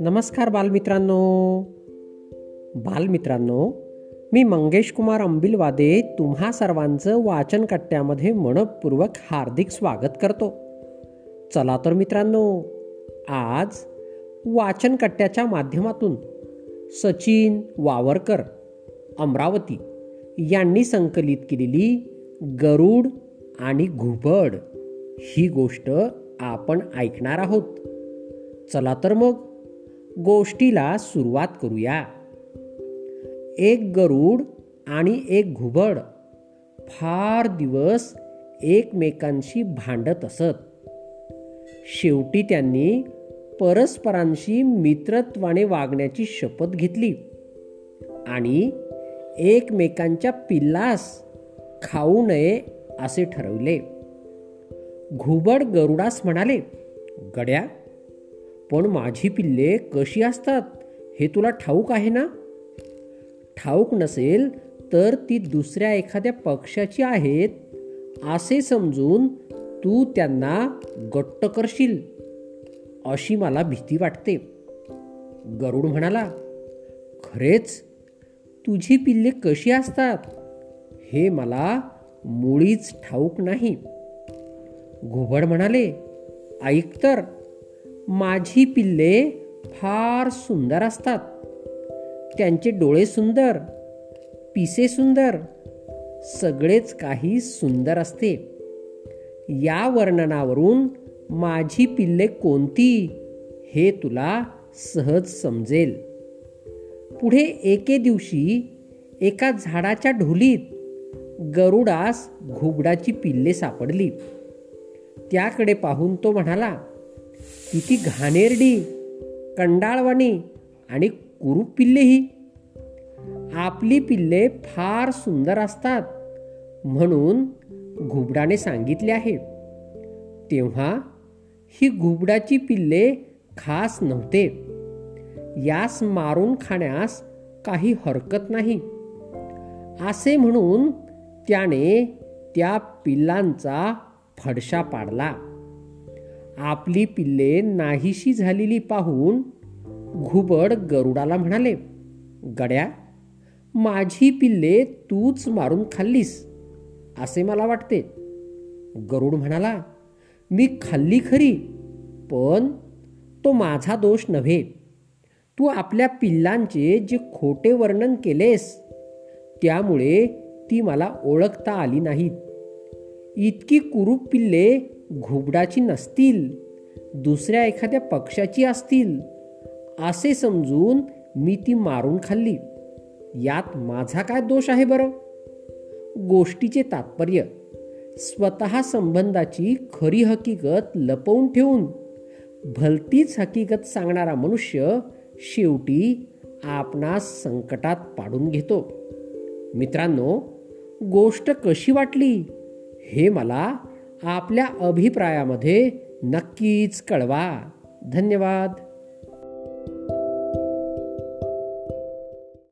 नमस्कार बालमित्रांनो. बालमित्रांनो मी मंगेश कुमार अंबिलवादे तुम्हा सर्वांचं वाचन कट्ट्यामध्ये मनपूर्वक हार्दिक स्वागत करतो. चला तर मित्रांनो आज वाचन कट्ट्याच्या माध्यमातून सचिन वावरकर अमरावती यांनी संकलित केलेली गरुड आणि घुबड ही गोष्ट आपण ऐकणार आहोत. चला तर मग गोष्टीला सुरुवात करूया. एक गरुड आणि एक घुबड फार दिवस एकमेकांशी भांडत असत. शेवटी त्यांनी परस्परांशी मित्रत्वाने वागण्याची शपथ घेतली आणि एकमेकांच्या पिल्लास खाऊ नये असे ठरवले. घुबड गरुडास म्हणाले गड्या पण माझी पिल्ले कशी असतात? हे तुला ठाऊक आहे ना? ठाऊक नसेल तर ती दुसऱ्या एखाद्या पक्षाची आहेत असे समजून तू त्यांना गट्ट करशील. अशी मला भीती वाटते. गरुड म्हणाला खरेच? तुझी पिल्ले कशी असतात? हे मला मुळीच ठाऊक नाही. घुबड म्हणाले ऐक तर माझी पिल्ले फार सुंदर असतात. त्यांचे डोळे सुंदर पिसे सुंदर सगळेच काही सुंदर असते. या वर्णनावरून माझी पिल्ले कोणती हे तुला सहज समजेल. पुढे एके दिवशी एका झाडाच्या ढोलीत गरुडास घुबडाची पिल्ले सापडली. त्याकडे पाहून तो म्हणाला किती घाणेरडी कंडाळवाणी आणि कुरूप पिल्लेही आपली पिल्ले फार सुंदर असतात म्हणून घुबडाने सांगितले आहे. तेव्हा ही घुबडाची पिल्ले खास नव्हते. यास मारून खाण्यास काही हरकत नाही. असे म्हणून त्याने त्या पिल्लांचा फडशा पाडला. आपली पिल्ले नाहीशी झालेली पाहून घुबड गरुडाला म्हणाले गड्या माझी पिल्ले तूच मारून खाल्लीस असे मला वाटते. गरुड म्हणाला मी खाल्ली खरी पण तो माझा दोष नव्हे. तू आपल्या पिल्लांचे जे खोटे वर्णन केलेस त्यामुळे ती मला ओळखता आली नाहीत. इतकी कुरूप पिल्ले घुबडाची नसतील दुसऱ्या एखाद्या पक्षाची असतील असे समजून मी ती मारून खाल्ली. यात माझा काय दोष आहे बरं? गोष्टीचे तात्पर्य स्वतः संबंधाची खरी हकीकत लपवून ठेवून भलतीच हकीकत सांगणारा मनुष्य शेवटी आपणास संकटात पाडून घेतो. मित्रांनो गोष्ट कशी वाटली? हे मला आपल्या अभिप्रायामध्ये नक्कीच कळवा. धन्यवाद.